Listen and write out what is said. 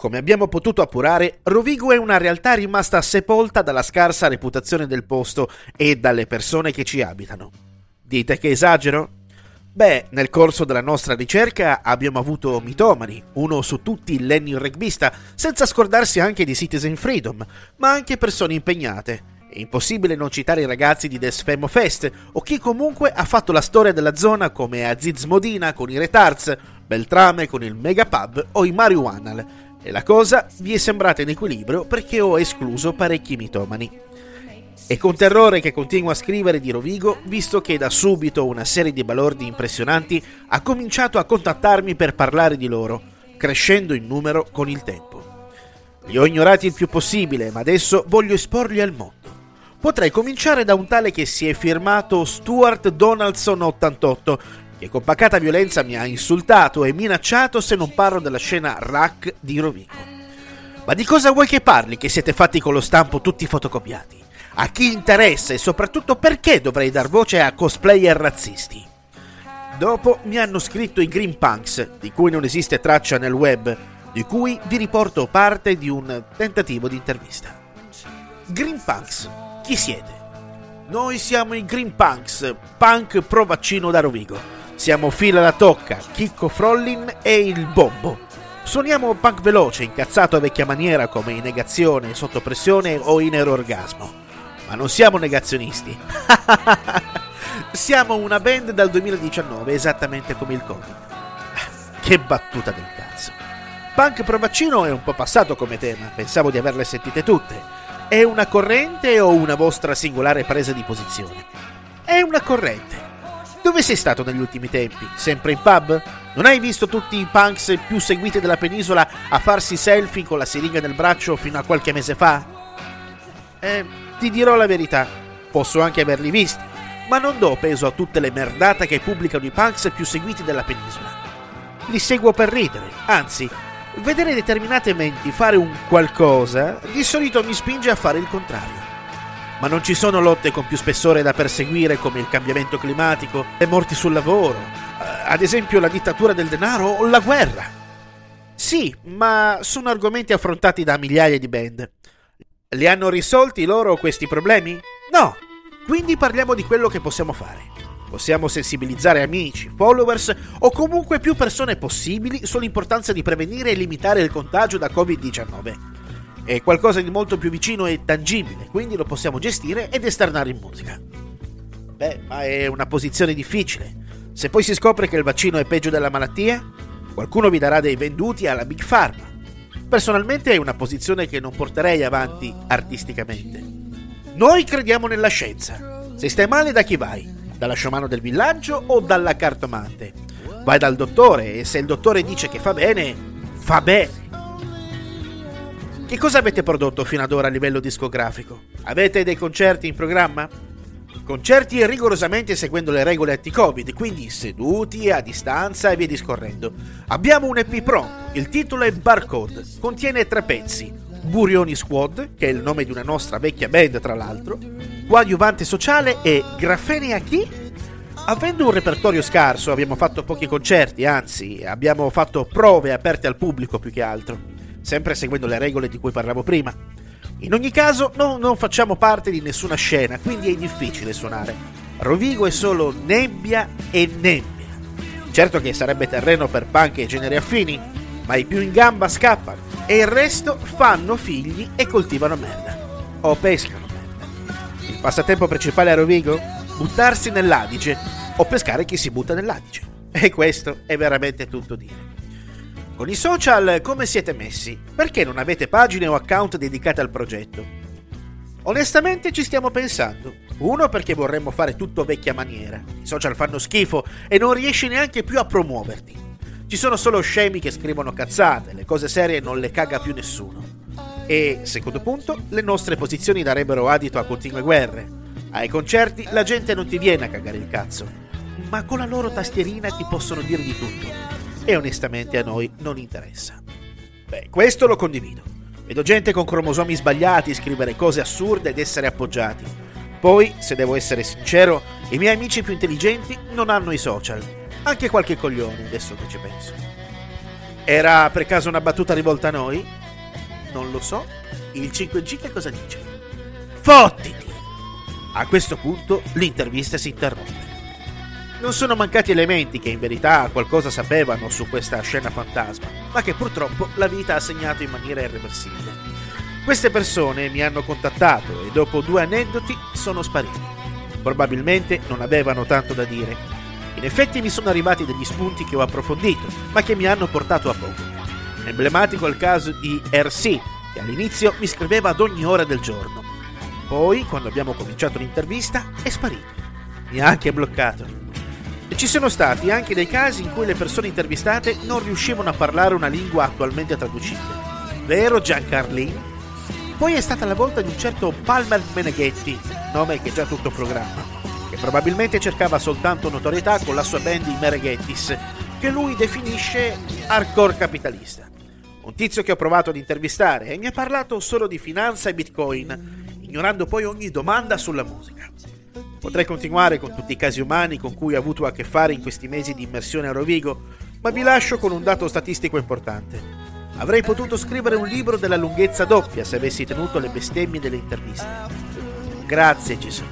Come abbiamo potuto appurare, Rovigo è una realtà rimasta sepolta dalla scarsa reputazione del posto e dalle persone che ci abitano. Dite che esagero? Beh, nel corso della nostra ricerca abbiamo avuto mitomani, uno su tutti Lenny rugbista, senza scordarsi anche di Citizen Freedom, ma anche persone impegnate. È impossibile non citare i ragazzi di The Sfemo Fest o chi comunque ha fatto la storia della zona come Aziz Modina con i Retards, Beltrame con il Megapub o i Marijuanal, e la cosa vi è sembrata in equilibrio perché ho escluso parecchi mitomani. È con terrore che continuo a scrivere di Rovigo, visto che da subito una serie di balordi impressionanti ha cominciato a contattarmi per parlare di loro, crescendo in numero con il tempo. Li ho ignorati il più possibile, ma adesso voglio esporli al mondo. Potrei cominciare da un tale che si è firmato Stuart Donaldson 88, che con pacata violenza mi ha insultato e minacciato se non parlo della scena rack di Rovigo. Ma di cosa vuoi che parli che siete fatti con lo stampo tutti fotocopiati? A chi interessa e soprattutto perché dovrei dar voce a cosplayer razzisti? Dopo mi hanno scritto i Green Punks, di cui non esiste traccia nel web, di cui vi riporto parte di un tentativo di intervista. Green Punks, chi siete? Noi siamo i Green Punks, punk pro vaccino da Rovigo. Siamo Fila la Tocca, Chicco Frollin e il Bombo. Suoniamo punk veloce, incazzato a vecchia maniera come in negazione, sotto pressione o in orgasmo. Ma non siamo negazionisti. siamo una band dal 2019, esattamente come il Covid. Che battuta del cazzo. Punk pro vaccino è un po' passato come tema, pensavo di averle sentite tutte. È una corrente o una vostra singolare presa di posizione? È una corrente. Dove sei stato negli ultimi tempi? Sempre in pub? Non hai visto tutti i punks più seguiti della penisola a farsi selfie con la siringa nel braccio fino a qualche mese fa? Eh, ti dirò la verità, posso anche averli visti, ma non do peso a tutte le merdate che pubblicano i punks più seguiti della penisola. Li seguo per ridere, anzi, vedere determinate menti fare un qualcosa di solito mi spinge a fare il contrario. Ma non ci sono lotte con più spessore da perseguire come il cambiamento climatico, le morti sul lavoro, eh, ad esempio la dittatura del denaro o la guerra. Sì, ma sono argomenti affrontati da migliaia di band. Li hanno risolti loro questi problemi? No. Quindi parliamo di quello che possiamo fare. Possiamo sensibilizzare amici, followers o comunque più persone possibili sull'importanza di prevenire e limitare il contagio da Covid-19 è qualcosa di molto più vicino e tangibile, quindi lo possiamo gestire ed esternare in musica. Beh, ma è una posizione difficile. Se poi si scopre che il vaccino è peggio della malattia, qualcuno vi darà dei venduti alla Big Pharma. Personalmente è una posizione che non porterei avanti artisticamente. Noi crediamo nella scienza. Se stai male da chi vai? Dalla sciamano del villaggio o dalla cartomante? Vai dal dottore e se il dottore dice che fa bene, fa bene. Che cosa avete prodotto fino ad ora a livello discografico? Avete dei concerti in programma? Concerti rigorosamente seguendo le regole anti-Covid, quindi seduti, a distanza e via discorrendo. Abbiamo un EP pronto, il titolo è Barcode, contiene tre pezzi. Burioni Squad, che è il nome di una nostra vecchia band tra l'altro, Coadiuvante Sociale e Grafene a chi? Avendo un repertorio scarso abbiamo fatto pochi concerti, anzi abbiamo fatto prove aperte al pubblico più che altro sempre seguendo le regole di cui parlavo prima. In ogni caso, no, non facciamo parte di nessuna scena, quindi è difficile suonare. Rovigo è solo nebbia e nebbia. Certo che sarebbe terreno per punk e generi affini, ma i più in gamba scappano e il resto fanno figli e coltivano merda. O pescano merda. Il passatempo principale a Rovigo? Buttarsi nell'Adige o pescare chi si butta nell'Adige. E questo è veramente tutto dire. Con i social come siete messi? Perché non avete pagine o account dedicate al progetto? Onestamente ci stiamo pensando. Uno perché vorremmo fare tutto vecchia maniera. I social fanno schifo e non riesci neanche più a promuoverti. Ci sono solo scemi che scrivono cazzate, le cose serie non le caga più nessuno. E, secondo punto, le nostre posizioni darebbero adito a continue guerre. Ai concerti la gente non ti viene a cagare il cazzo, ma con la loro tastierina ti possono dire di tutto. E onestamente a noi non interessa. Beh, questo lo condivido. Vedo gente con cromosomi sbagliati scrivere cose assurde ed essere appoggiati. Poi, se devo essere sincero, i miei amici più intelligenti non hanno i social. Anche qualche coglione, adesso che ci penso. Era per caso una battuta rivolta a noi? Non lo so. Il 5G che cosa dice? Fottiti! A questo punto l'intervista si interrompe. Non sono mancati elementi che in verità qualcosa sapevano su questa scena fantasma, ma che purtroppo la vita ha segnato in maniera irreversibile. Queste persone mi hanno contattato e dopo due aneddoti sono spariti. Probabilmente non avevano tanto da dire. In effetti mi sono arrivati degli spunti che ho approfondito, ma che mi hanno portato a poco. Emblematico è il caso di RC, che all'inizio mi scriveva ad ogni ora del giorno. Poi, quando abbiamo cominciato l'intervista, è sparito. Mi ha anche bloccato. Ci sono stati anche dei casi in cui le persone intervistate non riuscivano a parlare una lingua attualmente traducibile. Vero Giancarlin? Poi è stata la volta di un certo Palmer Meneghetti, nome che è già tutto programma, che probabilmente cercava soltanto notorietà con la sua band i Mereghettis, che lui definisce hardcore capitalista. Un tizio che ho provato ad intervistare e mi ha parlato solo di finanza e bitcoin, ignorando poi ogni domanda sulla musica. Potrei continuare con tutti i casi umani con cui ho avuto a che fare in questi mesi di immersione a Rovigo, ma vi lascio con un dato statistico importante. Avrei potuto scrivere un libro della lunghezza doppia se avessi tenuto le bestemmie delle interviste. Grazie Gesù.